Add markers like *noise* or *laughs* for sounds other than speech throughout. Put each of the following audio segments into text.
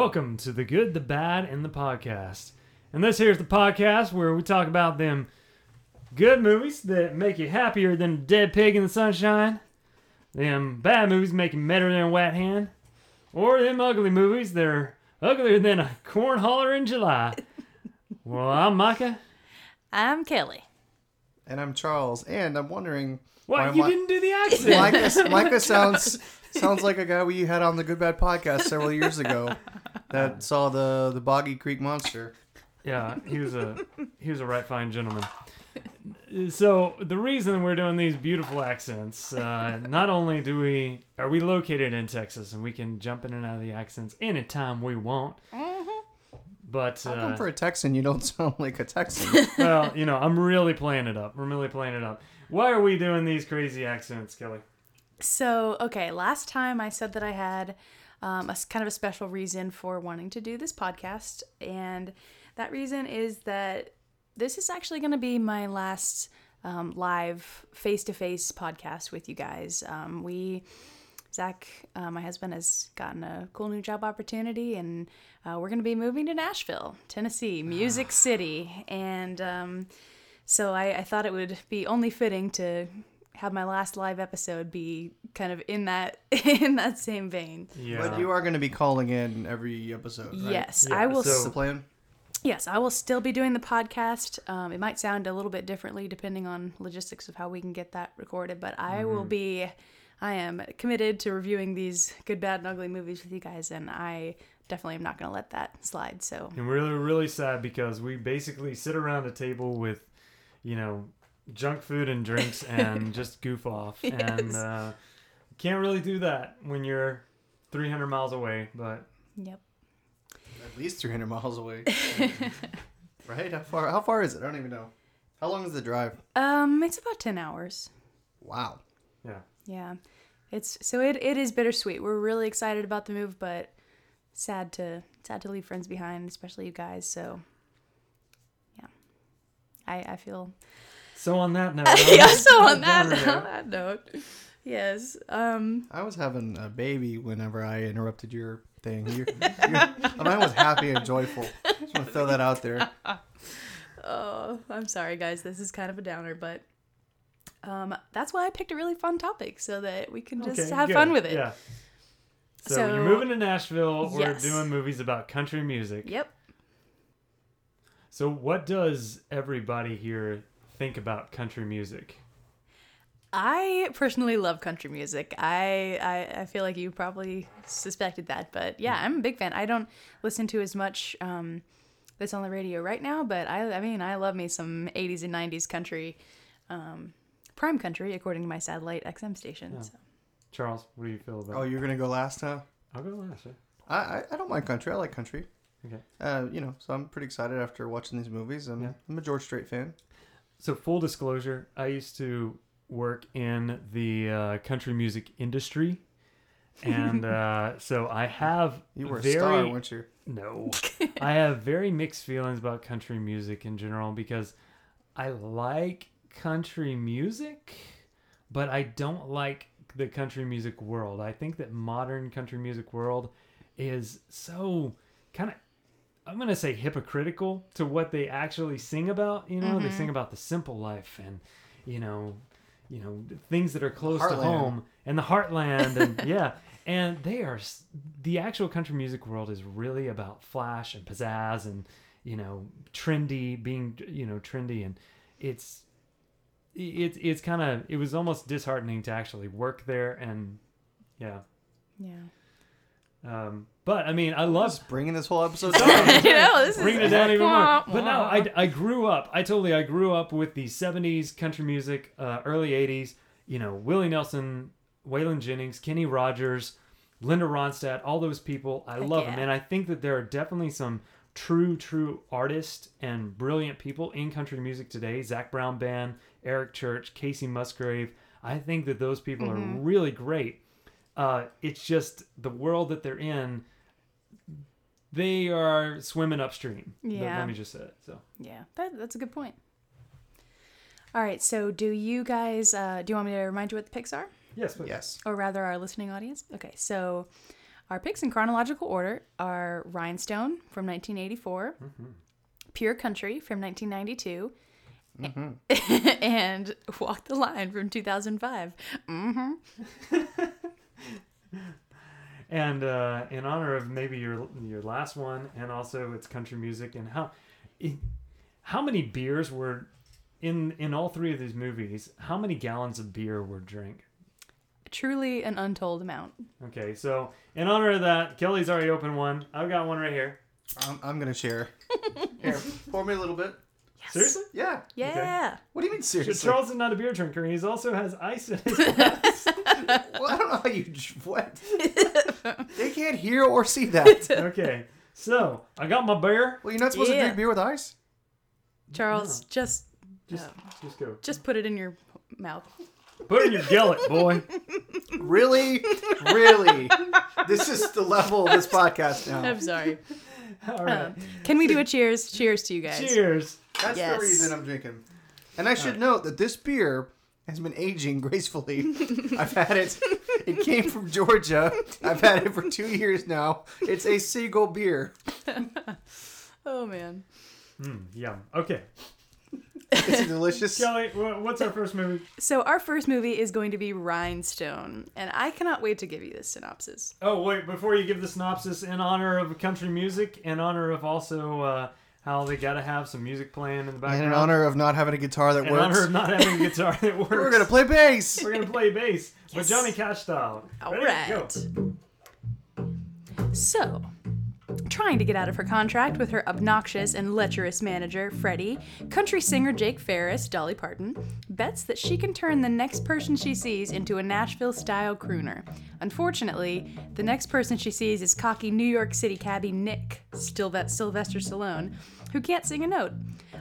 Welcome to the good, the bad, and the podcast. And this here's the podcast where we talk about them good movies that make you happier than a dead pig in the sunshine, them bad movies make you madder than a wet hand, or them ugly movies that are uglier than a corn holler in July. *laughs* well, I'm Micah. I'm Kelly. And I'm Charles, and I'm wondering What? why you didn't do the accent. Micah, Micah *laughs* sounds sounds like a guy we had on the Good Bad podcast several years ago *laughs* that saw the the Boggy Creek Monster. Yeah, he was a *laughs* he was a right fine gentleman. So the reason we're doing these beautiful accents, uh, not only do we are we located in Texas and we can jump in and out of the accents anytime we want, but How come uh, for a Texan you don't *laughs* sound like a Texan? *laughs* well, you know, I'm really playing it up. I'm really playing it up. Why are we doing these crazy accents, Kelly? So, okay, last time I said that I had um, a kind of a special reason for wanting to do this podcast, and that reason is that this is actually going to be my last um, live face to face podcast with you guys. Um, we, Zach, uh, my husband, has gotten a cool new job opportunity, and uh, we're going to be moving to Nashville, Tennessee, Music City, and um, so I, I thought it would be only fitting to have my last live episode be kind of in that *laughs* in that same vein. Yeah, But you are going to be calling in every episode, right? Yes, Yeah, I will. so- That's the plan. yes, I will still be doing the podcast. Um, it might sound a little bit differently depending on logistics of how we can get that recorded, but I will be. I am committed to reviewing these good, bad, and ugly movies with you guys, and I definitely am not going to let that slide. So And we're really, really sad because we basically sit around a table with, you know, junk food and drinks and *laughs* just goof off. And uh, can't really do that when you're 300 miles away. But yep. At least 300 miles away. *laughs* right? How far? How far is it? I don't even know. How long is the drive? Um, it's about ten hours. Wow. yeah. Yeah. It's so it, it is bittersweet. We're really excited about the move, but sad to sad to leave friends behind, especially you guys. So yeah. I I feel So on that *laughs* note, yeah, so on that note. *laughs* on that note. Yes. Um I was having a baby whenever I interrupted your thing. Your, your, mine was happy and joyful. Just want to throw that out there. *laughs* oh, I'm sorry guys. This is kind of a downer, but um that's why I picked a really fun topic so that we can just Okay, have good. fun with it. Yeah. So, So- you're moving to Nashville. Yes. We're doing movies about country music. Yep. So what does everybody here think about country music? I personally love country music. I, I I feel like you probably suspected that, but yeah, I'm a big fan. I don't listen to as much um, that's on the radio right now, but I I mean I love me some 80s and 90s country, um, prime country according to my satellite XM station. Yeah. So. Charles, what do you feel about? Oh, you're gonna go last, huh? I'll go last. yeah. I, I, I don't mind country. I like country. Okay. Uh, you know, so I'm pretty excited after watching these movies. I'm, Yeah. I'm a George Strait fan. So full disclosure, I used to work in the uh, country music industry, and uh, *laughs* so I have You were a star, weren't you? no, *laughs* I have very mixed feelings about country music in general because I like country music, but I don't like the country music world. I think that modern country music world is so kind of I'm gonna say hypocritical to what they actually sing about. You know, they mm-hmm. sing about the simple life and you know, you know things that are close to home and the heartland and *laughs* yeah. And they are the actual country music world is really about flash and pizzazz and you know trendy being you know trendy and it's it's it's kind of it was almost disheartening to actually work there and yeah Yeah. Um but i mean i love Just bringing this whole episode *laughs* you down. know, this bringing it is down even more. But no, I, I grew up. I totally I grew up with the '70s country music, uh, early '80s. You know, Willie Nelson, Waylon Jennings, Kenny Rogers, Linda Ronstadt, all those people. I Heck love yeah. them, and I think that there are definitely some true, true artists and brilliant people in country music today. Zac Brown Band, Eric Church, Kacey Musgrave. I think that those people Mm-hmm. are really great. Uh, it's just the world that they're in they are swimming upstream. Let- Yeah. Let me just say it. So Yeah, that, that's a good point. All right, so do you guys uh, do you want me to remind you what the picks are? yes, please. yes. or rather our listening audience. Okay, so Our picks in chronological order are Rhinestone from 1984, Pure Country from 1992, *laughs* and Walk the Line from 2005. hmm *laughs* *laughs* And uh, in honor of maybe your your last one, and also it's country music, and how i- how many beers were in in all three of these movies? How many gallons of beer were drink? Truly an untold amount. Okay, so in honor of that, Kelly's already opened one. I've got one right here. I'm, I'm gonna share. *laughs* Here, pour me a little bit. Yes. Seriously? Yeah. Yeah. What do you mean So seriously? Charles is not a beer drinker. He also has ice in his *laughs* well, I don't know how you what. *laughs* they can't hear or see that. Okay, so I got my beer. Well, you're not supposed to Yeah. drink beer with ice. Charles, just Just, just go. just put it in your mouth. Put it in your gullet, *laughs* boy. Really, really. this is the level of this podcast now. I'm sorry. All right. Um, can we do a cheers? Cheers to you guys. Cheers. That's Yes. the reason I'm drinking. And I should note that this beer has been aging *laughs* gracefully. *laughs* I've had it. It came from Georgia. I've had it for two years now. It's a Seagull beer. *laughs* Oh man. Mm, yum. Okay, It's delicious. Kelly, what's our first movie? So our first movie is going to be Rhinestone, and I cannot wait to give you this synopsis. Oh wait, before you give the synopsis, in honor of country music, in honor of also uh, how they got to have some music playing in the And background, in honor of not having a guitar that in works, honor of not having a guitar that *laughs* works, we're gonna play bass. we're gonna play bass, but Yes. Johnny Cash style. All Ready? right. Go. So, trying to get out of her contract with her obnoxious and lecherous manager, Freddie, country singer Jake Farris, Dolly Parton, bets that she can turn the next person she sees into a Nashville style crooner. Unfortunately, the next person she sees is cocky New York City cabbie Nick, Sylve- Sylvester Stallone, who can't sing a note.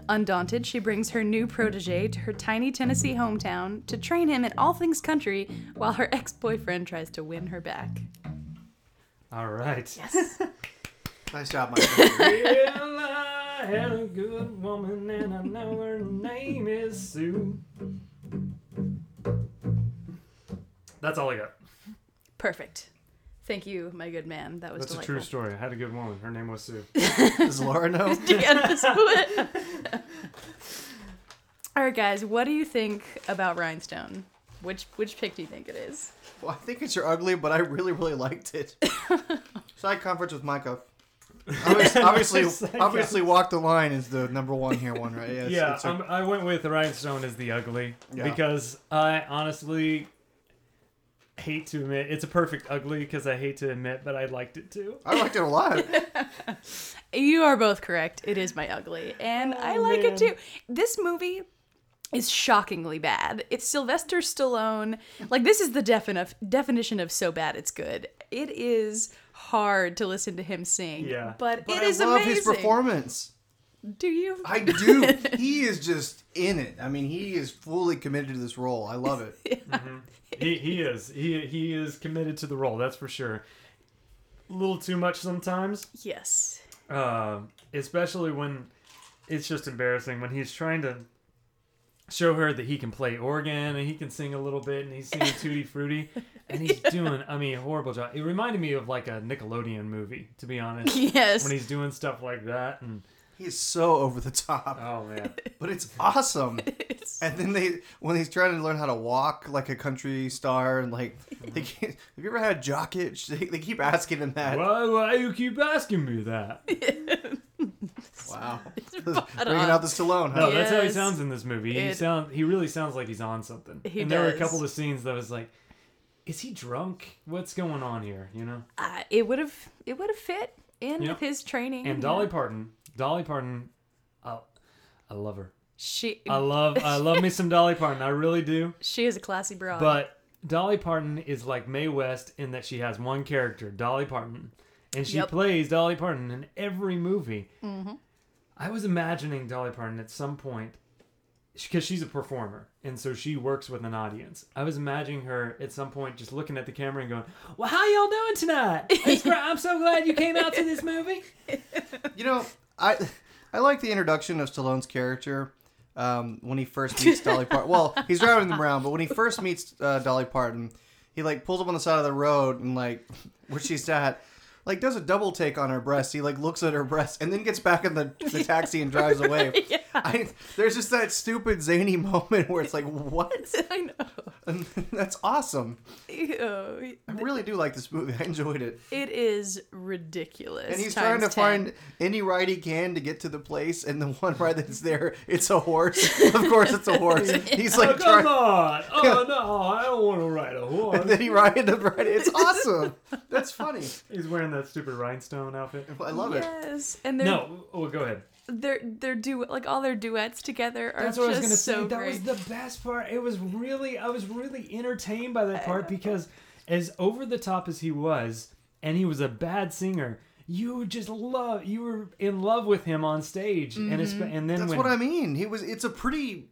Undaunted, she brings her new protege to her tiny Tennessee hometown to train him in all things country while her ex boyfriend tries to win her back. All right. *laughs* Nice job, Michael. *laughs* well, I had a good woman, and I know her name is Sue. That's all I got. Perfect. Thank you, my good man. That was That's a true story. I had a good woman. Her name was Sue. *laughs* Does Laura know? *laughs* All right, guys. What do you think about Rhinestone? Which which pick do you think it is? Well, I think it's your ugly, but I really, really liked it. Side conference with Micah. *laughs* Obviously, obviously, obviously, Walk the Line is the number one here one, right? it's- yeah, it's a- I'm- I went with Rhinestone as the ugly Yeah. because I honestly hate to admit it's a perfect ugly because I hate to admit, but I liked it too. I liked it a lot. *laughs* *laughs* You are both correct. It is my ugly, and oh, I Oh, like man. it too. This movie is shockingly bad. It's Sylvester Stallone. Like this is the defini- definition of so bad it's good. It is hard to listen to him sing. Yeah. but, But it I is love amazing. his performance. Do you? I do. *laughs* he is just in it. I mean, he is fully committed to this role. I love it. *laughs* He he is he he is committed to the role. That's for sure. A little too much sometimes. yes. uh, especially when it's just embarrassing when he's trying to show her that he can play organ and he can sing a little bit and he's singing *laughs* Tutti Frutti and he's doing I mean a horrible job. It reminded me of like a Nickelodeon movie to be honest Yes. when he's doing stuff like that and He is so over the top, oh man *laughs* but it's awesome. *laughs* It's- And then they, when he's trying to learn how to walk like a country star, and like, *laughs* they can't, have you ever had a jock itch? They, they keep asking him that. why why you keep asking me that? Wow, spot bringing on. out the Stallone, huh? No, that's how he Yes. sounds in this movie. He It- sound he really sounds like he's on something. He and there were a does. couple of scenes that was like, is he drunk? What's going on here? You know. uh, it would have it would have fit in Yep. with his training. And Dolly Parton, Dolly Parton, oh, I love her. she I love I love me some Dolly Parton. I really do. *laughs* she is a classy broad. But Dolly Parton is like Mae West in that she has one character, Dolly Parton, and she Yep. plays Dolly Parton in every movie. Mm-hmm. I was imagining Dolly Parton at some point because she's a performer and so she works with an audience. I was imagining her at some point just looking at the camera and going, "Well, how y'all doing tonight? *laughs* It's great. I'm so glad you came out to this movie." *laughs* You know, I I like the introduction of Stallone's character um, when he first meets Dolly Parton. Well, he's driving them around, but when he first meets uh, Dolly Parton, he like pulls up on the side of the road and like *laughs* where she's at, like does a double take on her breast. He like looks at her breast and then gets back in the, the *laughs* taxi and drives away. *laughs* Yeah. I, there's just that stupid zany moment where it's like, what? *laughs* I know. And that's awesome. Ew. I really do like this movie. I enjoyed it. It is ridiculous. And he's trying to 10. find any ride he can to get to the place, and the one ride that's there, it's a horse. Of course, it's a horse. He's Oh, like come trying, on! Oh no, I don't want to ride a and horse. then he ride the ride. It's awesome. That's funny. He's wearing that stupid rhinestone outfit. *laughs* I love it. Yes, and they're No, oh, go ahead. they're they're du like all their duets together are That's just what I was gonna so say. That great. was the best part. It was really, I was really entertained by that part because, as over the top as he was, and he was a bad singer, you just love, you were in love with him on stage, and it's Mm-hmm. and then That's when what I mean. He was. It's a pretty.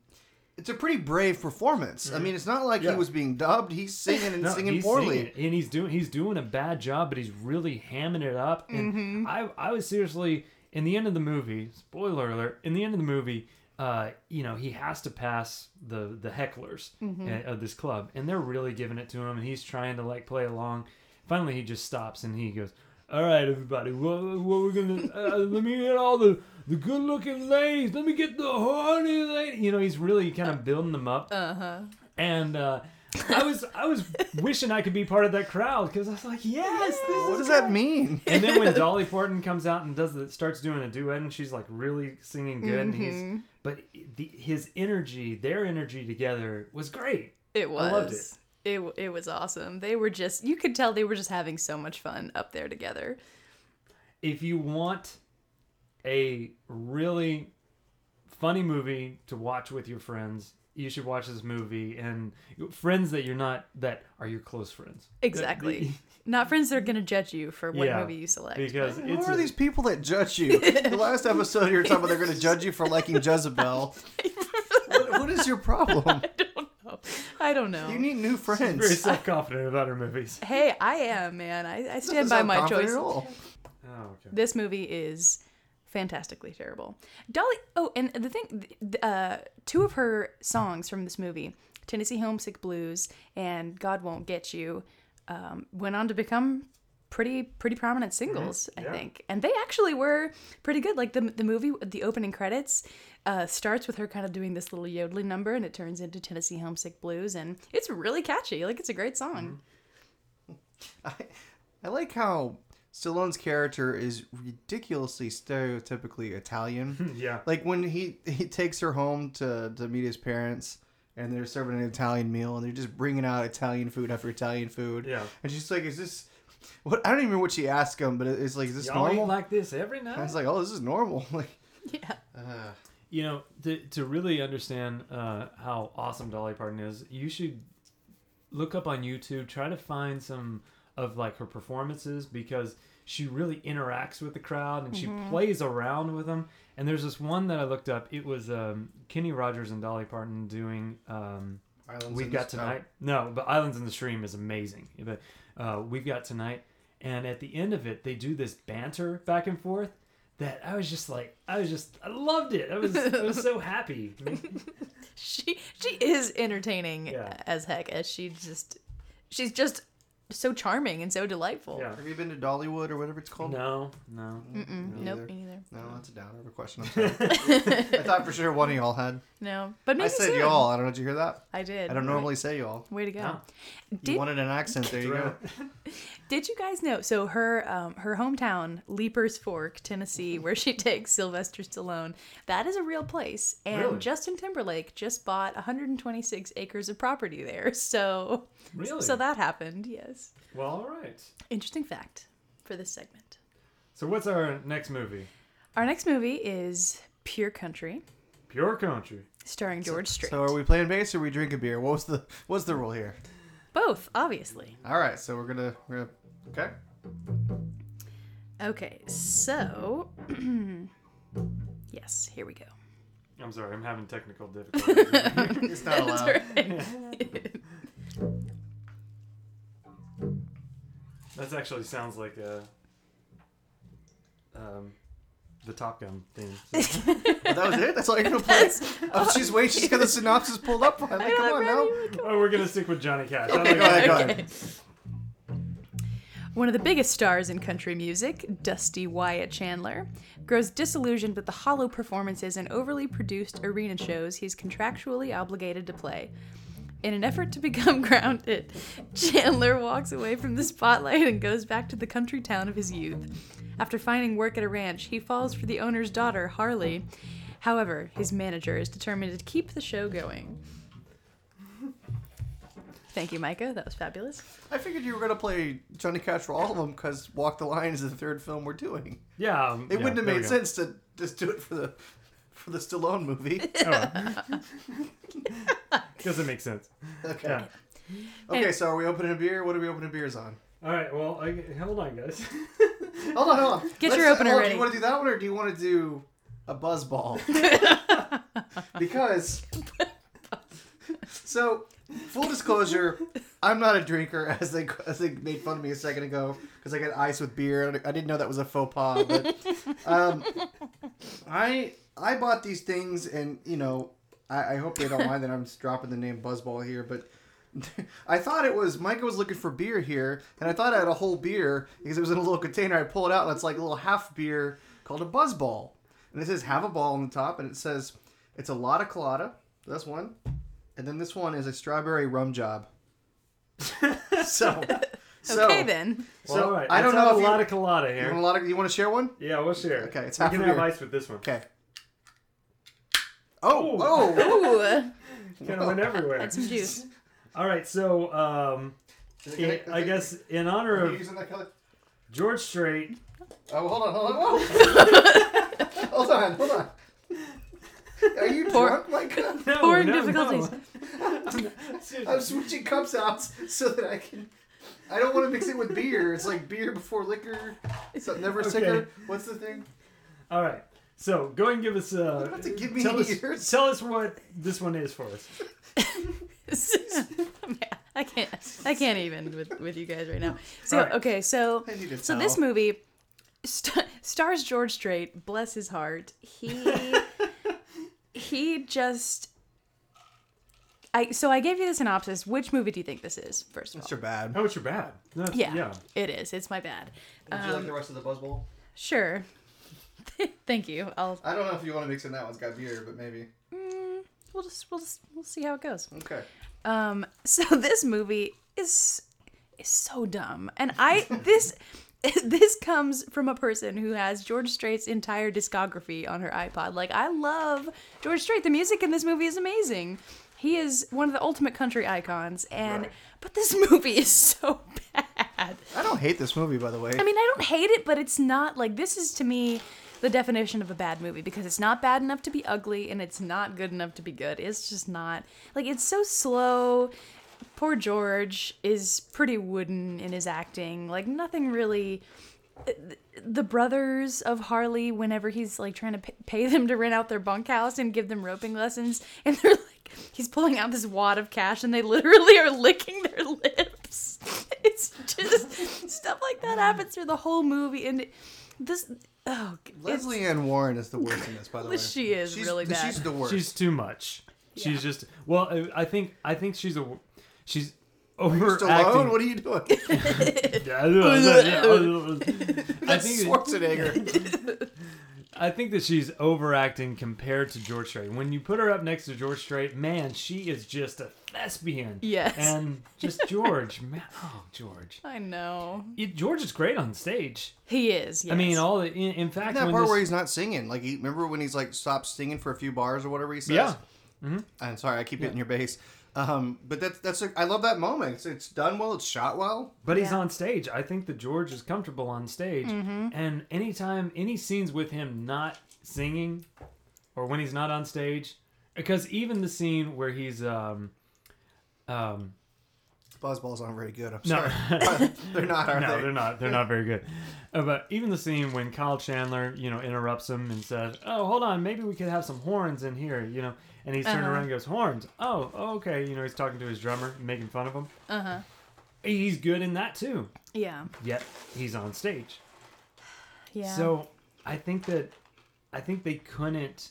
It's a pretty brave performance. I mean, it's not like Yeah. he was being dubbed. He's singing and No, singing poorly. singing, and he's doing he's doing a bad job, but he's really hamming it up. And Mm-hmm. I I was seriously in the end of the movie. Spoiler alert! In the end of the movie, uh, you know, he has to pass the the hecklers Mm-hmm. uh, of this club, and they're really giving it to him, and he's trying to like play along. Finally, he just stops and he goes. All right, everybody. What, what we're gonna? Uh, let me get all the the good-looking ladies. Let me get the horny lady. You know, he's really kind of building them up uh huh. and uh, I was I was *laughs* wishing I could be part of that crowd because I was like, yes. this What is does great. that mean? And then when *laughs* Dolly Parton comes out and does the starts doing a duet and she's like really singing good Mm-hmm. he's but the, his energy, their energy together was great. It was. I loved it. It it was awesome. They were just you could tell they were just having so much fun up there together. If you want a really funny movie to watch with your friends, you should watch this movie and friends that you're not that are your close friends. Exactly. *laughs* Not friends that are gonna judge you for what Yeah, movie you select. because Who are a- these people that judge you? *laughs* The last episode you were talking about they're going to judge you for liking Jezebel. *laughs* what, what is your problem? I don't know. I don't know. You need new friends very friends. self confident about her movies. hey, I am man. I, I stand by my choice. at all. Oh, okay. This movie is fantastically terrible. Dolly. Oh, and the thing, uh, two of her songs from this movie, Tennessee Homesick Blues and God Won't Get You, um, went on to become pretty pretty prominent singles. Yeah. I think, and they actually were pretty good. Like the the movie, the opening credits. Uh, starts with her kind of doing this little yodeling number and it turns into Tennessee Homesick Blues and it's really catchy. Like it's a great song. *laughs* I, I like how Stallone's character is ridiculously stereotypically Italian. *laughs* Yeah. like when he he takes her home to to meet his parents and they're serving an Italian meal and they're just bringing out Italian food after Italian food. Yeah. And she's like, "Is this what?" I don't even remember what she asked him, but it's like, "Is this Y'all normal?" like this every night? I was like, "Oh, this is normal." *laughs* Like, *laughs* Yeah. uh, You know, to, to really understand uh, how awesome Dolly Parton is, you should look up on YouTube, try to find some of like her performances because she really interacts with the crowd and she plays around with them. And there's this one that I looked up. It was um, Kenny Rogers and Dolly Parton doing um, Islands We've in Got the- Tonight. No, but Islands in the Stream is amazing. But uh, We've Got Tonight. And at the end of it, they do this banter back and forth that I was just like, I was just, I loved it. I was, I was so happy. *laughs* she she is entertaining Yeah. as heck as she just she's just so charming and so delightful Yeah. Have you been to Dollywood or whatever it's called? No, no. Mm-mm, Me nope neither. me neither No, that's a downer of a question. I'm sorry. *laughs* I thought for sure one of y'all had. no but maybe I said soon. y'all. I don't know. Did you hear that? i did I don't normally say y'all. way to go No. You did, wanted an accent. There you go. *laughs* *laughs* did you guys know so her um her hometown Leiper's Fork tennessee where she takes sylvester stallone that is a real place and Really? justin timberlake just bought 126 acres of property there so Really? so that happened yes Well, all right. interesting fact for this segment So what's our next movie? our next movie is pure country Pure Country. starring george strait So are we playing bass or are we drinking beer? What's the what's the rule here? both obviously All right. So we're gonna we're gonna okay. Okay, so *clears throat* yes, here we go. I'm sorry, I'm having technical *laughs* difficulties. *laughs* It's not allowed. *laughs* that actually sounds like a. Um, the Top Gun thing. *laughs* Oh, that was it. That's all you're gonna play. Oh, she's wait. She's got the *laughs* synopsis pulled up. I'm like, come on now. oh, we're gonna stick with Johnny Cash. I Okay, go ahead. Go ahead. One of the biggest stars in country music, Dusty Wyatt Chandler, grows disillusioned with the hollow performances and overly produced arena shows he's contractually obligated to play. In an effort to become *laughs* grounded, Chandler walks away from the spotlight and goes back to the country town of his youth. After finding work at a ranch, he falls for the owner's daughter, Harley. However, his manager is determined to keep the show going. Thank you, Micah. That was fabulous. I figured you were gonna play Johnny Cash for all of them because Walk the Line is the third film we're doing. Yeah, um, It yeah, wouldn't have made sense to just do it for the for the Stallone movie. Oh. *laughs* *laughs* *laughs* Doesn't make sense. *laughs* Okay. Yeah. Okay, so are we opening a beer? What are we opening beers on? All right. Well, I, hold on, guys. *laughs* Hold on, hold on. Get your opener hold ready. Do you want to do that one or do you want to do a buzz ball? because so full disclosure, I'm not a drinker as they as they made fun of me a second ago because I got ice with beer. I didn't know that was a faux pas, but um, I I bought these things and you know I, I hope they don't mind that I'm just dropping the name Buzzball here, but. *laughs* I thought it was Micah was looking for beer here, and I thought I had a whole beer because it was in a little container. I pull it out, and it's like a little half beer called a Buzzball, and it says "Have a Ball" on the top, and it says it's a Lotta Colada. That's one, and then this one is a strawberry rum job. so, *laughs* so, okay, then. So well, all right. I don't know a you, lot of colada you want a lot of. You want to share one? Yeah, we'll share. Okay, it's we half can a have beer. ice with this one. Okay. Oh, oh, Ooh, Kind of went everywhere. add some juice. All right, so um, in- I guess in honor of using that color? George Strait, Oh, hold on, hold on. Whoa. *laughs* hold on, hold on. Are you Poor- drunk, Micah? no, Pouring no, difficulties. No. I'm switching cups out so that I can. I don't want to mix it with beer. It's like beer before liquor. So never Okay. sicker. What's the thing? All right, so go and give us. Uh, don't have to give me tell us, tell us what this one is for us. *laughs* I can't. I can't even with, with you guys right now. So Alright. okay, so I need a so this movie st- stars George Strait. Bless his heart. He *laughs* he just. I so I gave you the synopsis. Which movie do you think this is? First of all, That's your bad. Oh, it's your bad. That's, yeah, yeah. it is. It's my bad. Would you like the rest of the Buzzball? Sure. *laughs* Thank you. I'll. I don't know if you want to mix in that one's got beer, but maybe. Mm, we'll just we'll just we'll see how it goes. Okay. Um, so *laughs* this movie is is so dumb, and I *laughs* this this comes from a person who has George Strait's entire discography on her iPod. Like I love George Strait. The music in this movie is amazing. He is one of the ultimate country icons, and Right. but this movie is so bad. I don't hate this movie, by the way. I mean, I don't hate it, but it's not like this is to me the definition of a bad movie because it's not bad enough to be ugly and it's not good enough to be good. It's just not like it's so slow. Poor George is pretty wooden in his acting. Like nothing really the brothers of Harley whenever he's like trying to pay them to rent out their bunkhouse and give them roping lessons *laughs* and they're like he's pulling out this wad of cash and they literally are licking their lips *laughs* it's just stuff like that happens through the whole movie and it- this oh it's- Lesley Ann Warren is the worst in this, by the *laughs* way. She is she's, really bad. She's the worst. She's too much. She's just well. I- I think I think she's a she's You're overacting. Stallone? What are you doing? *laughs* *laughs* I That's think Schwarzenegger. I think that she's overacting compared to George Strait. When you put her up next to George Strait, man, she is just a thespian. Yes. And just *laughs* George, man, oh George, I know It- George is great on stage. he is yes. I mean, all the, in, in fact, that when part this, where he's not singing. Like, he, remember when he's like stops singing for a few bars or whatever he says? Yeah. Mm-hmm. I'm sorry, I keep hitting your bass. Um, but that's that's a, I love that moment. It's, it's done well. It's shot well. But he's Yeah. on stage. I think that George is comfortable on stage. And anytime, any scenes with him not singing or when he's not on stage, because even the scene where he's, um, um, Buzzballs aren't very good. I'm No. sorry. *laughs* *laughs* they're not, are no, they? they're not. They're not very good. Uh, *laughs* but even the scene when Kyle Chandler, you know, interrupts him and says, "Oh, hold on, maybe we could have some horns in here," you know, and he's turning Uh-huh. around and goes, "Horns? Oh, okay." You know, he's talking to his drummer, making fun of him. uh huh He's good in that too. yeah Yet he's on stage. yeah So I think that I think they couldn't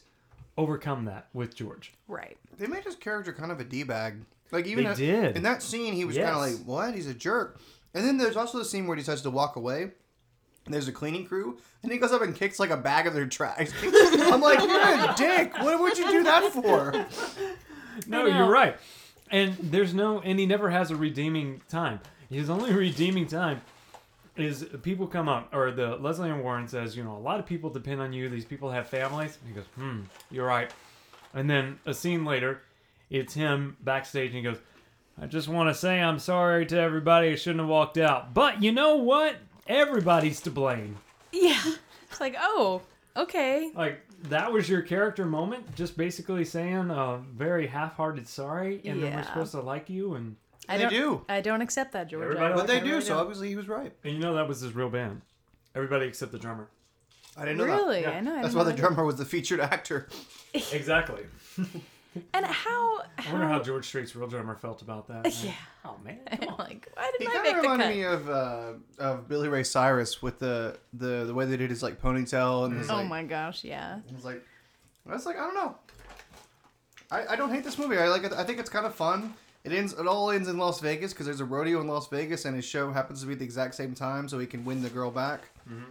overcome that with George. Right. They made his character kind of a d bag. Like even They at- did. in that scene, he was kind of like, "What? He's a jerk." And then there's also the scene where he decides to walk away. And there's a cleaning crew, and he goes up and kicks like a bag of their trash. *laughs* I'm like, "You're a dick! What would you do that for?" *laughs* No, you're right. And there's no, and he never has a redeeming time. His only redeeming time is people come up, or the Lesley Ann Warren says, you know, a lot of people depend on you. These people have families. And he goes, hmm, you're right. And then a scene later, it's him backstage, and he goes, I just want to say I'm sorry to everybody. I shouldn't have walked out. But you know what? Everybody's to blame. Yeah. It's *laughs* like, oh, okay. Like that was your character moment, just basically saying a very half-hearted sorry, and then we're Yeah. supposed to like you, and I They don't, do. I don't accept that, George. Everybody I But they do, really so don't. obviously he was right. and you know that was his real band. Everybody except the drummer. I didn't know Really? Yeah. I know. I. That's didn't why know the that. drummer was the featured actor. Exactly. *laughs* And how? I wonder how George Strait's real drummer felt about that. *laughs* Yeah. Oh man. *laughs* like, why didn't I kind make of the reminded cut? me of uh, of Billy Ray Cyrus with the, the the way they did his like ponytail and his oh like my gosh, yeah. It was like, I was like, I don't know. I, I don't hate this movie. I like it. I think it's kind of fun. It ends. It all ends in Las Vegas because there's a rodeo in Las Vegas, and his show happens to be at the exact same time, so he can win the girl back. Mm-hmm.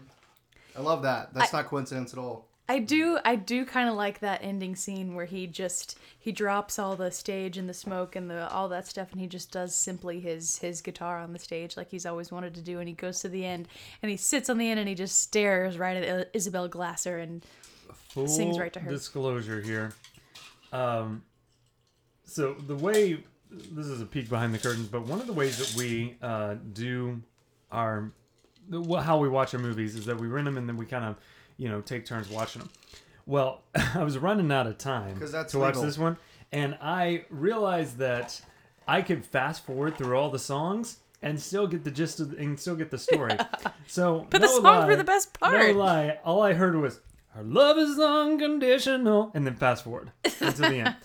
I love that. That's not coincidence at all. I do I do kind of like that ending scene where he just he drops all the stage and the smoke and the all that stuff and he just does simply his his guitar on the stage like he's always wanted to do and he goes to the end and he sits on the end and he just stares right at Isabel Glasser and Full Sings right to her. Disclosure here. Um, so the way this is a peek behind the curtains, but one of the ways that we uh, do our how we watch our movies is that we rent them and then we kind of you know take turns watching them. Well, *laughs* I was running out of time 'Cause that's to watch this one, and I realized that I could fast forward through all the songs and still get the gist of the, and still get the story. *laughs* So, But the no songs were the best part. No part. lie, all I heard was "Her love is unconditional," and then fast forward *laughs* into the end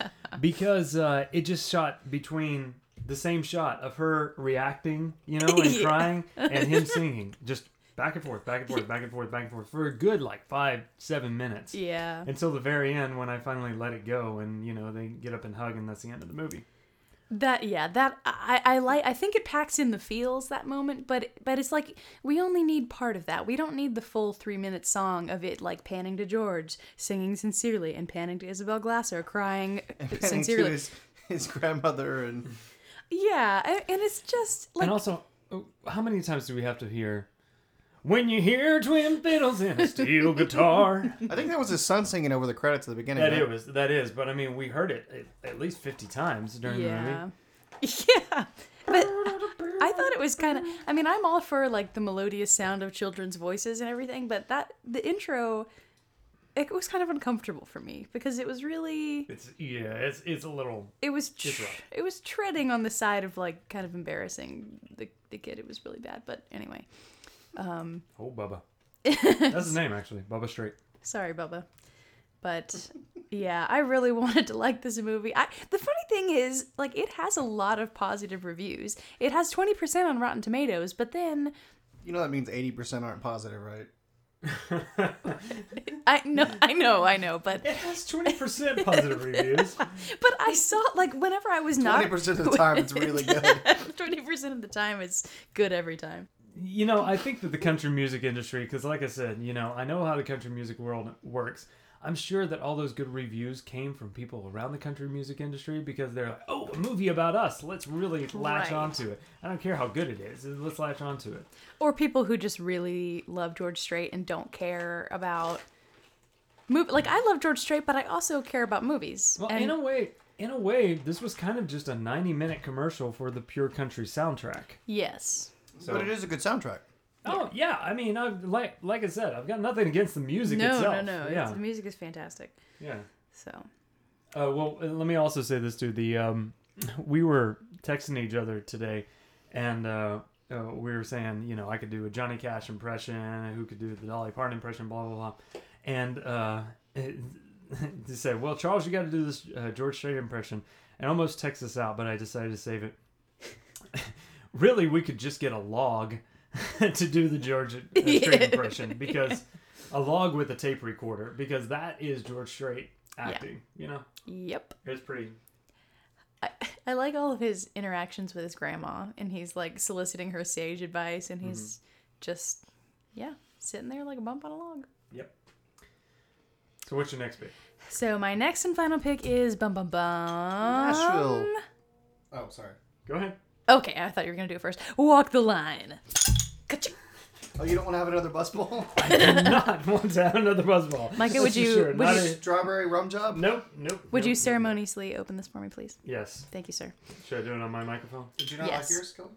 because uh, it just shot between the same shot of her reacting, you know, and Yeah. crying, and him singing, just back and forth, back and forth, *laughs* back and forth, back and forth for a good like five, seven minutes. yeah Until the very end, when I finally let it go, and you know they get up and hug, and that's the end of the movie. that yeah that I I like I think it packs in the feels that moment but but it's like we only need part of that we don't need the full three minute song of it like panning to George singing sincerely and panning to Isabel Glasser crying *laughs* And sincerely to his, his grandmother and Yeah, and, and it's just like and also, uh, how many times do we have to hear? When you hear twin fiddles and a steel guitar. I think that was his son singing over the credits at the beginning. That right? is, that is. But I mean, we heard it at, at least fifty times during the yeah, movie. *laughs* yeah. But I thought it was kind of. I mean, I'm all for like the melodious sound of children's voices and everything, but that the intro, it was kind of uncomfortable for me because it was really It's yeah, it's it's a little. it was tr- it was treading on the side of like kind of embarrassing the the kid. It was really bad, but anyway. Um, Oh, Bubba. *laughs* That's his name actually, Bubba Strait. Sorry, Bubba. But yeah, I really *laughs* wanted to like this movie. I the funny thing is, like it has a lot of positive reviews. It has 20% on Rotten Tomatoes, but then You know that means eighty percent aren't positive, right? *laughs* I know I know, I know, but It has twenty percent positive reviews. but I saw like whenever I was not Twenty percent of the time, it's really good. 20% of the time it's good every time. You know, I think that the country music industry, because like I said, you know, I know how the country music world works. I'm sure that all those good reviews came from people around the country music industry because they're like, "Oh, a movie about us. Let's really latch Right. onto it. I don't care how good it is. Let's latch onto it." Or people who just really love George Strait and don't care about movie. Like I love George Strait, but I also care about movies. Well, and in a way, in a way, this was kind of just a 90 minute commercial for the Pure Country soundtrack. yes. So, but it is a good soundtrack. oh yeah, I mean, I, like like I said, I've got nothing against the music No, itself. no, no. It's, Yeah, the music is fantastic. yeah. So Uh, well, uh, let me also say this too. The um, we were texting each other today, and uh, uh, we were saying, you know, I could do a Johnny Cash impression, who could do the Dolly Parton impression, blah blah blah, and uh, it, *laughs* they said, well, Charles, you got to do this uh, George Strait impression, and almost text us out, but I decided to save it. *laughs* really, we could just get a log *laughs* to do the George uh, *laughs* Strait Yeah. impression because a log with a tape recorder because that is George Strait acting. You know, Yep. it's pretty. I, *laughs* I like all of his interactions with his grandma, and he's like soliciting her sage advice, and he's just, yeah, sitting there like a bump on a log. Yep. So what's your next pick? So my next and final pick is bum bum bum. Nashville. Oh, sorry. Go ahead. Okay, I thought you were gonna do it first. Walk the line. Ka-ching. Oh, you don't want to have another bus ball? *laughs* I do not want to have another buzzball. Micah, That's would you- Sure. would Not you- a- Strawberry rum job? Nope. Nope. Would nope, you nope, ceremoniously open this for me, please? Yes. Thank you, sir. Should I do it on my microphone? Did you not Yes. like yours, Kelly?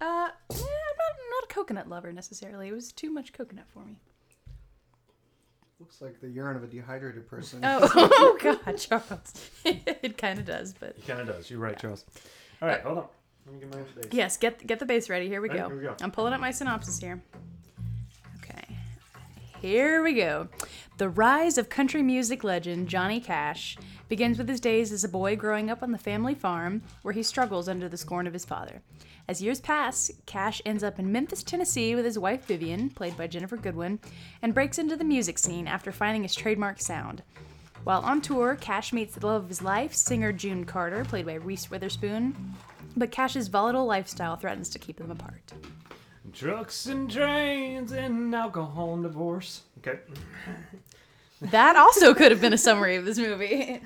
Uh, yeah, I'm not, not a coconut lover necessarily. It was too much coconut for me. Looks like the urine of a dehydrated person. Oh, *laughs* oh God, Charles. *laughs* it kind of does, but He kind of does. You're right, Charles. All right, hold on. Let me get my base. yes. Get get the base ready. Here we Right, go. here we go. I'm pulling up my synopsis here. Okay, here we go. The rise of country music legend Johnny Cash begins with his days as a boy growing up on the family farm, where he struggles under the scorn of his father. As years pass, Cash ends up in Memphis, Tennessee with his wife Vivian, played by Ginnifer Goodwin, and breaks into the music scene after finding his trademark sound. While on tour, Cash meets the love of his life, singer June Carter, played by Reese Witherspoon, but Cash's volatile lifestyle threatens to keep them apart. Trucks and trains and alcohol and divorce. Okay. *laughs* That also could have been a summary of this movie.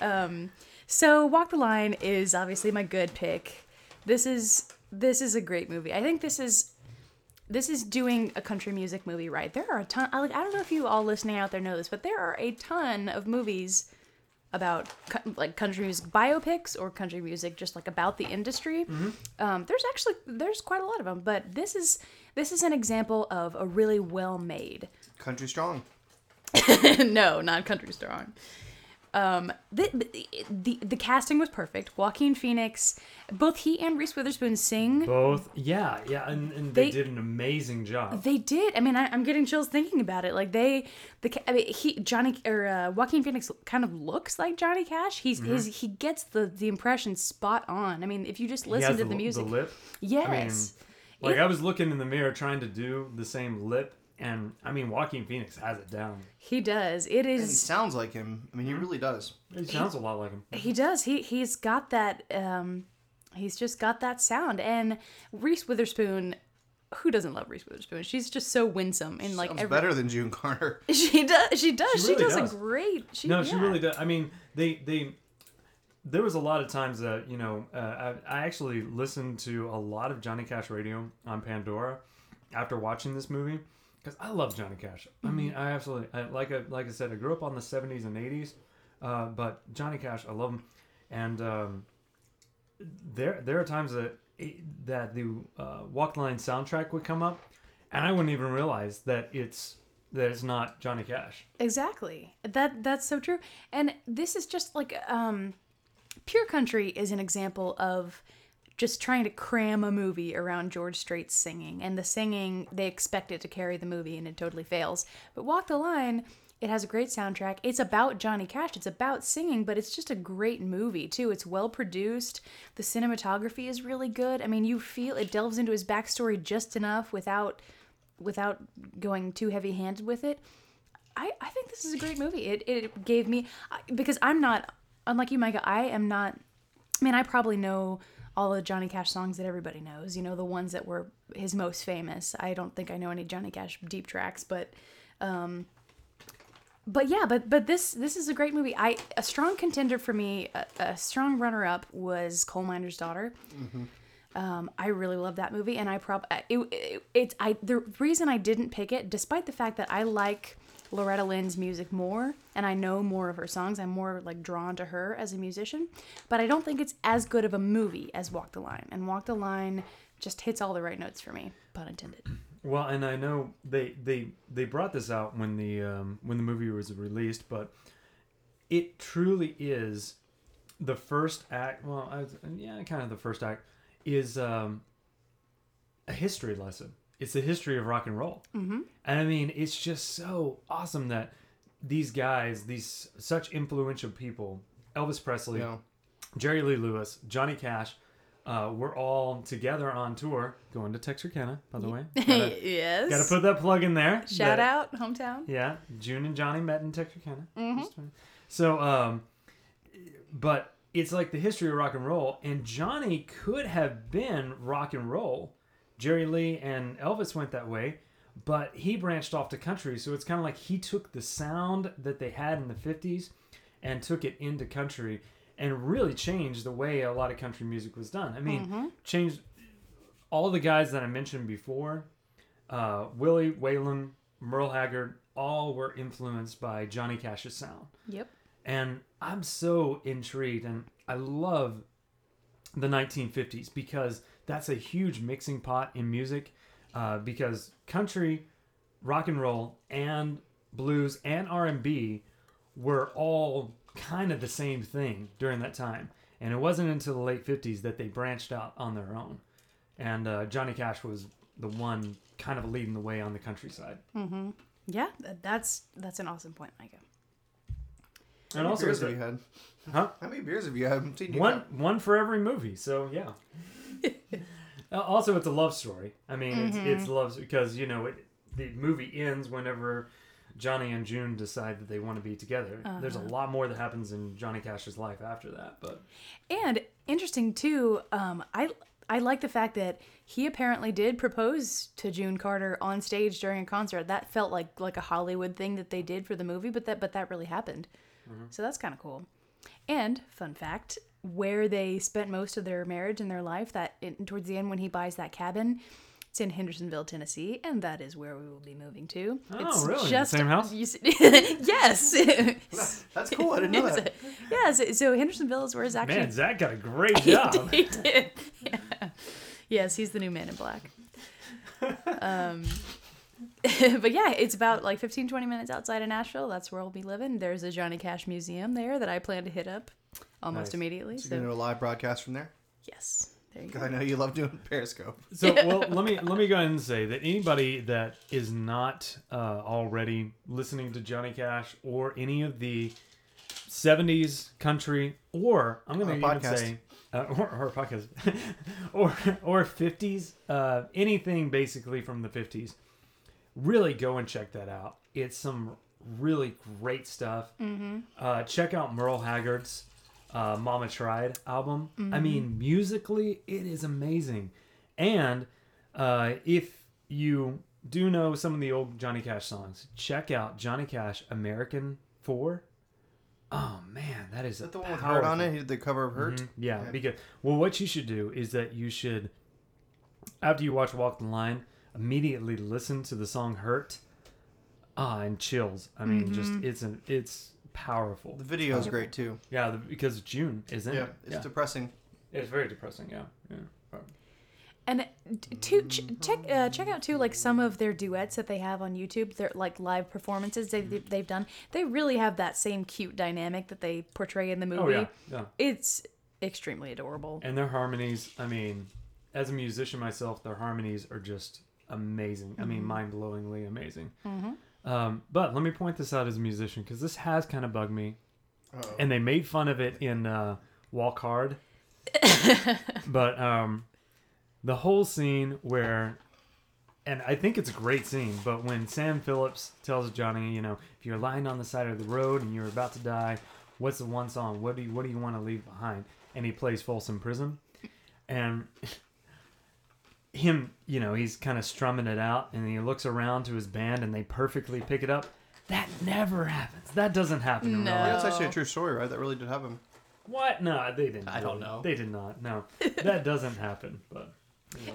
Um, so Walk the Line is obviously my good pick. This is this is a great movie. I think this is this is doing a country music movie right. There are a ton. I, like, I don't know if you all listening out there know this, but there are a ton of movies about co- like country music biopics or country music just like about the industry. Um, there's actually there's quite a lot of them, but this is this is an example of a really well made Country Strong. *laughs* no, not Country Strong. Um, the, the the casting was perfect. Joaquin Phoenix, both he and Reese Witherspoon sing. Both. Yeah, yeah, and, and they, They- did an amazing job. They did. I mean, I, I'm getting chills thinking about it. Like they, the I mean, he Johnny or uh, Joaquin Phoenix kind of looks like Johnny Cash. He's his he gets the the impression spot on. I mean, if you just Mm-hmm. Listen to the, the music, The lip. yes, Like It- I was looking in the mirror trying to do the same lip, and I mean Joaquin Phoenix has it down. he does. It is. And he sounds like him. I mean, he really does. He sounds a lot like him. He does. He he's got that. Um, he's just got that sound. And Reese Witherspoon, who doesn't love Reese Witherspoon? She's just so winsome and like Sounds every, better than June Carter. *laughs* She does. She does. She She, really does, does. a great. She, No, she really does. I mean, they they. There was a lot of times that you know uh, I, I actually listened to a lot of Johnny Cash radio on Pandora after watching this movie because I love Johnny Cash. I mean, I absolutely I, like I, like I said, I grew up on the '70s and '80s, uh, but Johnny Cash, I love him, and um, there there are times that that the uh, Walk the Line soundtrack would come up, and I wouldn't even realize that it's that it's not Johnny Cash. Exactly. That that's so true. And this is just like um Pure Country is an example of just trying to cram a movie around George Strait's singing. And the singing, they expect it to carry the movie and it totally fails. But Walk the Line, it has a great soundtrack. It's about Johnny Cash. It's about singing, but it's just a great movie too. It's well produced. The cinematography is really good. I mean, you feel it delves into his backstory just enough without without going too heavy handed with it. I, I think this is a great movie. It, it gave me because I'm not unlike you, Micah. I am not. I mean, I probably know all the Johnny Cash songs that everybody knows. You know, the ones that were his most famous. I don't think I know any Johnny Cash deep tracks, but um, but yeah, but but this this is a great movie. I a strong contender for me, a, a strong runner up was Coal Miner's Daughter. Um, I really love that movie, and I prob it, it, it's I the reason I didn't pick it, despite the fact that I like Loretta Lynn's music more, and I know more of her songs. I'm more like drawn to her as a musician, but I don't think it's as good of a movie as Walk the Line. And Walk the Line just hits all the right notes for me, pun intended. Well, and I know they they they brought this out when the um, when the movie was released, but it truly is the first act. Well, I, yeah, kind of the first act is um, a history lesson. It's the history of rock and roll, mm-hmm. and I mean, it's just so awesome that these guys, these such influential people, Elvis Presley, Yeah. Jerry Lee Lewis, Johnny Cash, uh, we're all together on tour going to Texarkana, by the way. *laughs* Gotta, yes. gotta put that plug in there. Shout that- out hometown. Yeah, June and Johnny met in Texarkana. Mhm. So, um, but it's like the history of rock and roll, and Johnny could have been rock and roll. Jerry Lee and Elvis went that way, but he branched off to country. So it's kind of like he took the sound that they had in the 50s and took it into country and really changed the way a lot of country music was done. I mean, changed all the guys that I mentioned before uh, Willie, Waylon, Merle Haggard, all were influenced by Johnny Cash's sound. Yep. And I'm so intrigued, and I love the 1950s because that's a huge mixing pot in music. Uh, because country, rock and roll, and blues and R&B were all kind of the same thing during that time. And it wasn't until the late 50s that they branched out on their own. And uh, Johnny Cash was the one kind of leading the way on the countryside. Yeah, that's that's an awesome point, Micah. How And many also, beers have you had? huh? How many beers have you had? I'm seeing you one one for every movie so yeah *laughs* Uh, also it's a love story i mean it's, mm-hmm. it's love because you know it, the movie ends whenever johnny and june decide that they want to be together there's a uh-huh. lot more that happens in johnny cash's life after that but And interesting too, um, I I like the fact that he apparently did propose to June Carter on stage during a concert. That felt like like a Hollywood thing that they did for the movie, but that but that really happened. Mm-hmm. So that's kind of cool. And fun fact, where they spent most of their marriage and their life, that in, towards the end when he buys that cabin. It's in Hendersonville, Tennessee, and that is where we will be moving to. Oh, it's really? The same house? *laughs* yes. *laughs* That's cool. I didn't know that. yeah, so, so Hendersonville is where it's actually man zach got a great *laughs* job. He did. Yeah. Yes, he's the new man in black. Um, but yeah, it's about like 15, 20 minutes outside of Nashville. That's where I'll be living. There's a Johnny Cash museum there that I plan to hit up almost Nice. immediately. So you're gonna do a live broadcast from there? yes, there you *laughs* go. I know you love doing *laughs* Periscope. So well, let me let me go ahead and say that anybody that is not uh, already listening to Johnny Cash or any of the '70s country, or I'm going to even podcast. say, uh, *laughs* or, or podcast, or or '50s, uh, anything basically from the '50s, really go and check that out. It's some really great stuff. Uh, check out Merle Haggard's uh, "Mama Tried" album. I mean, musically, it is amazing. And uh, if you do know some of the old Johnny Cash songs, check out Johnny Cash "American 4. Oh man, that is, Is that the one with Hurt on it? He did the cover of Hurt? Mhm, Yeah, Yeah. because well, what you should do is that you should, after you watch Walk the Line, immediately listen to the song "Hurt." Ah, and chills. I mean, just it's an it's powerful. The video is great too. Yeah, the, because June is in Yeah, it. it's yeah, depressing. it's very depressing. Yeah, yeah. And to ch- check uh, check out too like some of their duets that they have on YouTube. Their like live performances they've mm-hmm. they've done. They really have that same cute dynamic that they portray in the movie. Oh yeah, yeah. It's extremely adorable. And their harmonies. I mean, as a musician myself, their harmonies are just amazing. I mean, mm-hmm. mind blowingly amazing. Mm-hmm. Um, but let me point this out as a musician because this has kind of bugged me. Uh-oh. and they made fun of it in uh, Walk Hard. *laughs* but um, the whole scene where, and I think it's a great scene, but when Sam Phillips tells Johnny, you know, if you're lying on the side of the road and you're about to die, what's the one song? What do you, what do you want to leave behind? And he plays Folsom Prison, and *laughs* him, you know, he's kind of strumming it out, and he looks around to his band, and they perfectly pick it up. That never happens. That doesn't happen in real No. life. Yeah, that's actually a true story, right? That really did happen. What? No, they didn't. I don't really. know. They did not. No, *laughs* that doesn't happen. But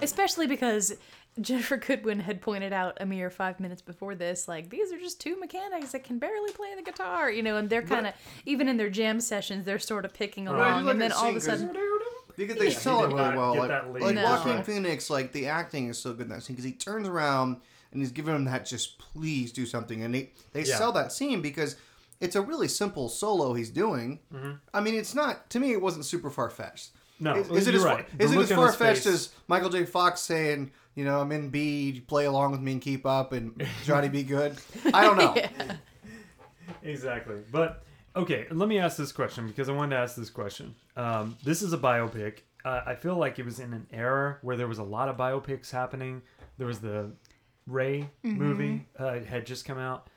Especially because Ginnifer Goodwin had pointed out a mere five minutes before this, like these are just two mechanics that can barely play the guitar, you know, and they're kind of even in their jam sessions, they're sort of picking Right. along, and then at all of a singers. sudden, Because they Yeah, sell it really well. Like, that like No. Joaquin Phoenix, like the acting is so good in that scene because he turns around and he's giving him that just please do something, and they they Yeah. sell that scene because it's a really simple solo he's doing. Mm-hmm. I mean, it's not to me. It wasn't super far fetched. No, is, is it you're as, right. Is it as far fetched as Michael J. Fox saying, you know, I'm in B, play along with me and keep up, and Johnny B. Goode? *laughs* I don't know. exactly. But okay, let me ask this question because I wanted to ask this question. Um, this is a biopic. uh, I feel like it was in an era where there was a lot of biopics happening. There was the Ray movie uh, had just come out.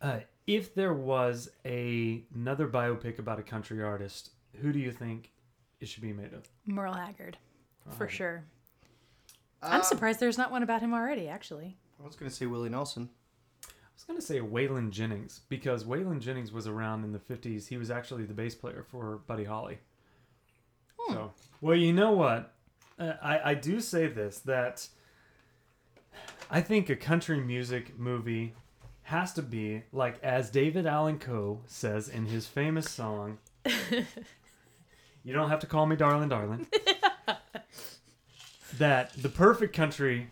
Uh, if there was a another biopic about a country artist, who do you think it should be made of? Merle Haggard, for Oh. sure. Uh, I'm surprised there's not one about him already. Actually, I was gonna say Willie Nelson. I was gonna say Waylon Jennings because Waylon Jennings was around in the '50s. He was actually the bass player for Buddy Holly. Hmm. So, well, you know what? Uh, I I do say this that I think a country music movie has to be like as David Allan Coe says in his famous song. *laughs* you don't have to call me darling, darling. that the perfect country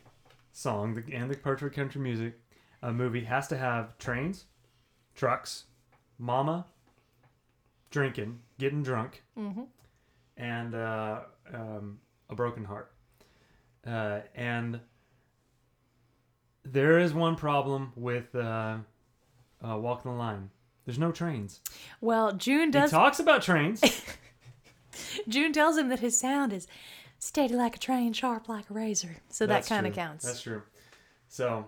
song and the perfect country music uh, movie has to have trains, trucks, mama, drinking, getting drunk, Mhm. and uh, um, a broken heart. Uh, and there is one problem with uh, uh, Walk the Line. There's no trains. well, June does. He talks about trains. *laughs* June tells him that his sound is steady like a train, sharp like a razor. So That's that kind of counts. That's true. So,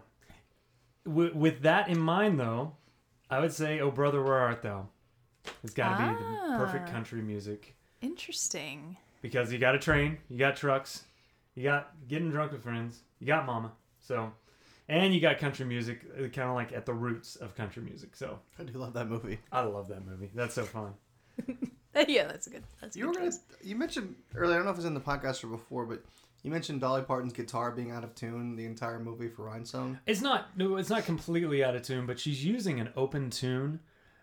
w- with that in mind, though, I would say, "Oh brother, where art thou?" It's got to be the perfect Ah. country music Interesting. because you got a train, you got trucks, you got getting drunk with friends, you got mama. So, and you got country music, kind of like at the roots of country music. So, I do love that movie. I love that movie. That's so fun. *laughs* yeah, that's a good. That's a You were good gonna. You mentioned earlier. I don't know if it was in the podcast or before, but you mentioned Dolly Parton's guitar being out of tune the entire movie for Rhinestone. It's not no, it's not completely out of tune, but she's using an open tune.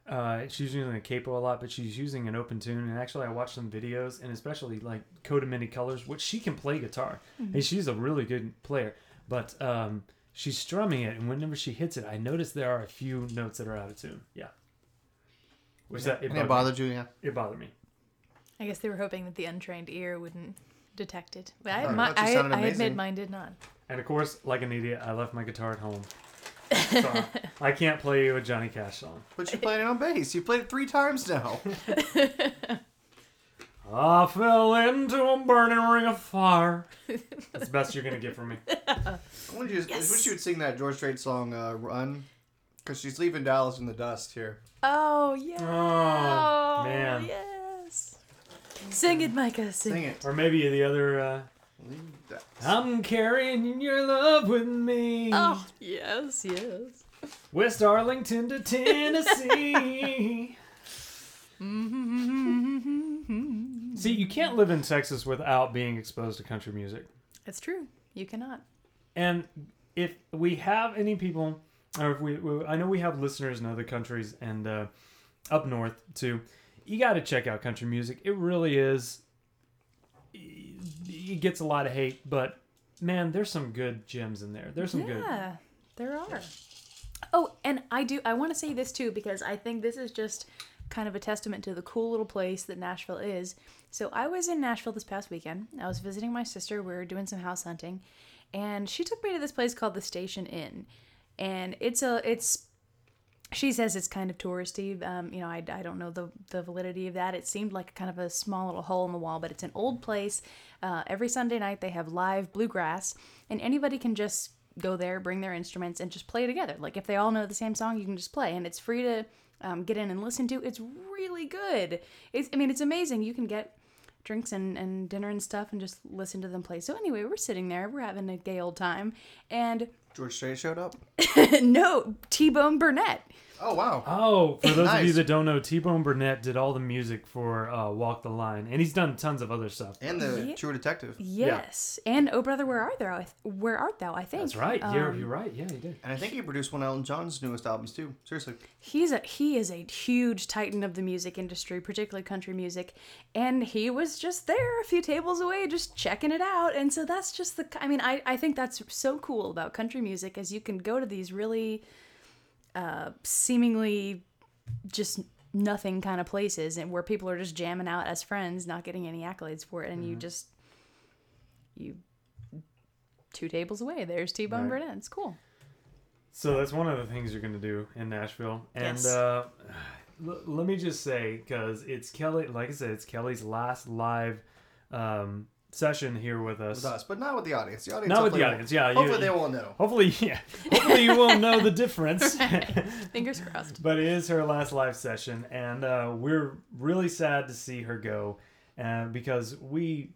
Uh, she's using a capo a lot, but she's using an open tune. And actually, I watched some videos, and especially like Coat of Many Colors, which she can play guitar, and she's a really good player. But um, she's strumming it, and whenever she hits it, I noticed there are a few notes that are out of tune. Yeah, which that it And it bothered, bothered you, yeah. it bothered me. I guess they were hoping that the untrained ear wouldn't detect it. But I, Oh, my, I, I admit amazing. mine did not. And of course, like an idiot, I left my guitar at home. *laughs* So I can't play you a Johnny Cash song. But you played it on bass. You played it three times now. *laughs* I fell into a burning ring of fire. That's the best you're gonna get from me. I wanted you. I Yes. wish you would sing that George Strait song, uh, "Run," because she's leaving Dallas in the dust here. Oh yeah. Oh, man. Yes. Sing it, Micah. Sing, Sing it. it. Or maybe the other. Uh, I'm carrying your love with me. Oh yes, yes. West Arlington to Tennessee. *laughs* See, you can't live in Texas without being exposed to country music. It's true. You cannot. And if we have any people, or if we, we I know we have listeners in other countries and uh, up north too, you got to check out country music. It really is. It gets a lot of hate, but man, there's some good gems in there. There's some good. Yeah, there are. Oh, and I do. I want to say this too because I think this is just kind of a testament to the cool little place that Nashville is. So I was in Nashville this past weekend. I was visiting my sister. We were doing some house hunting, and she took me to this place called the Station Inn, and it's a it's. She says it's kind of touristy. Um, you know, I, I don't know the, the validity of that. It seemed like kind of a small little hole in the wall, but it's an old place. Uh, every Sunday night they have live bluegrass, and anybody can just go there, bring their instruments, and just play together. Like if they all know the same song, you can just play, and it's free to um, get in and listen to. It's really good. It's I mean it's amazing. You can get drinks and, and dinner and stuff and just listen to them play. So anyway, we're sitting there, we're having a gay old time, and George Strait showed up. *laughs* no T Bone Burnett. Oh wow. Oh, for those of you that don't know, T Bone Burnett did all the music for uh, Walk the Line, and he's done tons of other stuff. And the Yeah. True Detective. Yes, and Oh Brother, Where Art Thou? I Where Art Thou? I think That's right. you're, Um, you're right. Yeah, he did. And I think he produced one of Elton John's newest albums too. Seriously. he's a he is a huge titan of the music industry, particularly country music, and he was just there a few tables away, just checking it out. And so that's just the I mean, I I think that's so cool about country music, is you can go to these really uh, seemingly just nothing kind of places, and where people are just jamming out as friends, not getting any accolades for it, and you just you two tables away. There's T Bone Right. Burnett. It's cool. So that's one of the things you're going to do in Nashville. And Yes. uh, l- let me just say, because it's Kelly, like I said, it's Kelly's last live um, session here with us. with us, but not with the audience. The audience Not with the audience, will- yeah, you- Hopefully they won't know. Hopefully, yeah. *laughs* Hopefully you will know the difference. *laughs* Fingers crossed. but it is her last live session, and uh, we're really sad to see her go, uh, because we,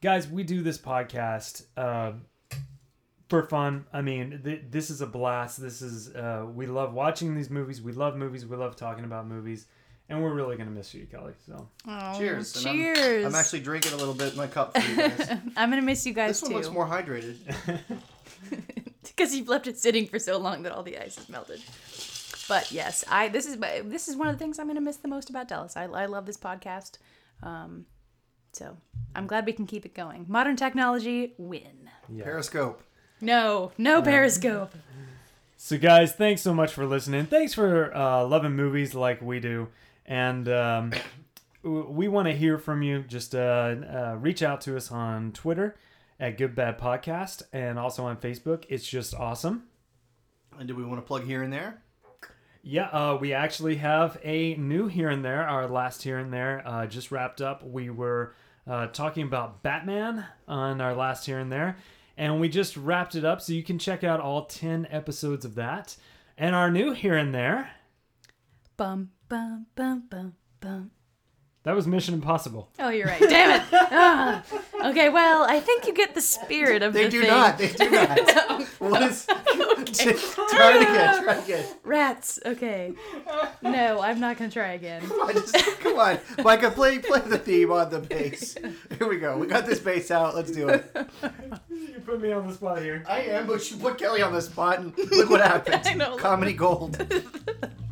guys, we do this podcast uh, for fun. I mean, th- this is a blast. This is uh, we love watching these movies. We love movies. We love talking about movies, and we're really gonna miss you, Kelly. So Oh, Cheers. and I'm- Cheers. I'm, actually drinking a little bit in my cup for you guys. *laughs* I'm gonna miss you guys too. this one too. looks more hydrated. *laughs* because you've left it sitting for so long that all the ice is melted. But yes, I this is this is one of the things I'm going to miss the most about Dallas. I, I love this podcast, um, so I'm glad we can keep it going. Modern technology win. yeah. Periscope. No, no Periscope. So, guys, thanks so much for listening. Thanks for uh, loving movies like we do. And um, we want to hear from you. Just uh, uh, reach out to us on Twitter at Good Bad Podcast and also on Facebook. It's just awesome. And do we want to plug here and there? Yeah, uh, we actually have a new here and there. Our last here and there uh, just wrapped up. We were uh, talking about Batman on our last here and there, and we just wrapped it up. So you can check out all 10 episodes of that. And our new here and there, Bum bum bum bum bum. that was Mission Impossible. Oh, you're right. Damn it. Ah. Okay, well, I think you get the spirit of They the do thing. not. They do not. *laughs* What is? try it again. Try it again. Rats. Okay. No, I'm not gonna try again. I just, come on, Micah, play play the theme on the bass. Here we go. We got this bass out. Let's do it. You put me on the spot here. I am, but you put Kelly on the spot, and look what *laughs* happened. I know. Comedy gold. *laughs*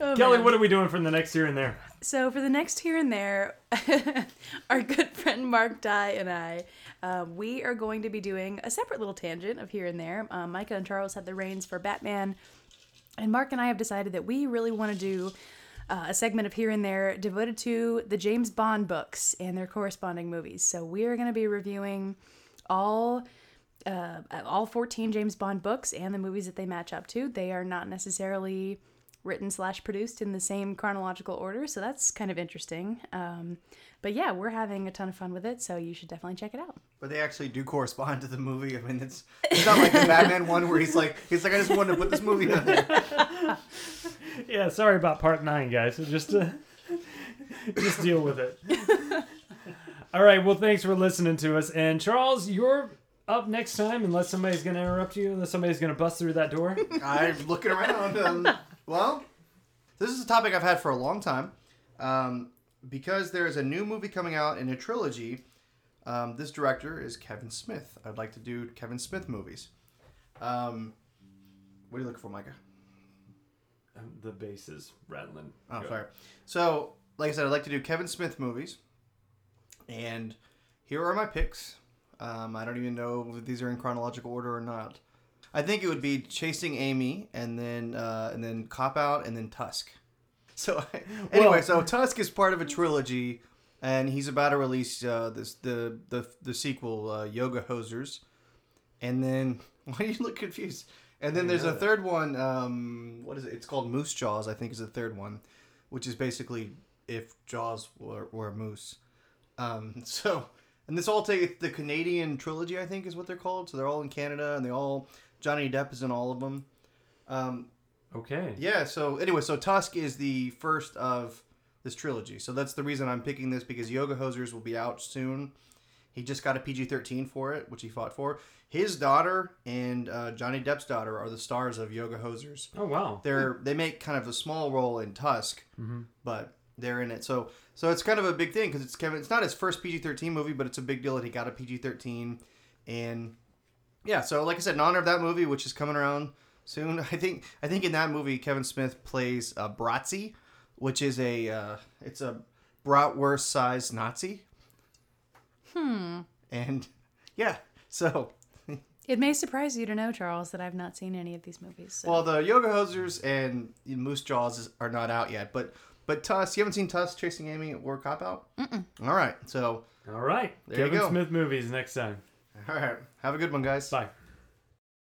Oh, Kelly, man. what are we doing for the next here and there? So for the next here and there, *laughs* our good friend Mark Dye and I, uh, we are going to be doing a separate little tangent of here and there. Um, Micah and Charles had the reins for Batman, and Mark and I have decided that we really want to do uh, a segment of here and there devoted to the James Bond books and their corresponding movies. So we are going to be reviewing all uh, all 14 James Bond books and the movies that they match up to. They are not necessarily written slash produced in the same chronological order, so that's kind of interesting. Um, but yeah, we're having a ton of fun with it, so you should definitely check it out. But they actually do correspond to the movie. I mean, it's it's not like the Batman one where he's like he's like I just wanted to put this movie on there. *laughs* Yeah, sorry about part nine, guys. Just uh, just deal with it. All right. Well, thanks for listening to us. And Charles, you're up next time, unless somebody's going to interrupt you, unless somebody's going to bust through that door. I'm looking around. Um, well, this is a topic I've had for a long time. Um, because there's a new movie coming out in a trilogy. Um, this director is Kevin Smith. I'd like to do Kevin Smith movies. Um, what are you looking for, Micah? the bass is rattling. Oh, Go. sorry. So, like I said, I'd like to do Kevin Smith movies. And here are my picks. Um, I don't even know if these are in chronological order or not. I think it would be Chasing Amy, and then uh, and then Cop Out, and then Tusk. *laughs* So anyway, Well- so Tusk is part of a trilogy, and he's about to release uh, this the the the sequel, uh, Yoga Hosers, and then *laughs* why do you look confused? And then there's a third one. Um, what is it? It's called Moose Jaws. I think is the third one, which is basically if Jaws were, were a moose. Um, *laughs* so, and this all take the Canadian trilogy. I think is what they're called. So they're all in Canada, and they all Johnny Depp is in all of them. Um, Okay. yeah. So anyway, so Tusk is the first of this trilogy. So that's the reason I'm picking this because Yoga Hosers will be out soon. He just got a PG-13 for it, which he fought for. His daughter and uh, Johnny Depp's daughter are the stars of Yoga Hosers. Oh wow. They're they make kind of a small role in Tusk, but they're in it. So so it's kind of a big thing because it's Kevin. It's not his first PG-13 movie, but it's a big deal that he got a PG-13. And yeah, so like I said, in honor of that movie, which is coming around soon, *laughs* I think I think in that movie Kevin Smith plays uh, Bratzi, which is a uh, it's a bratwurst sized Nazi. Hmm. And yeah, so *laughs* It may surprise you to know, Charles, that I've not seen any of these movies. So. Well, the Yoga Hosers and Moose Jaws is, are not out yet, but But Tusk, you haven't seen Tusk Chasing Amy or Cop Out? Mm-mm. All right. So, All right. There you Kevin go. Smith movies next time. all right. Have a good one, guys. Bye.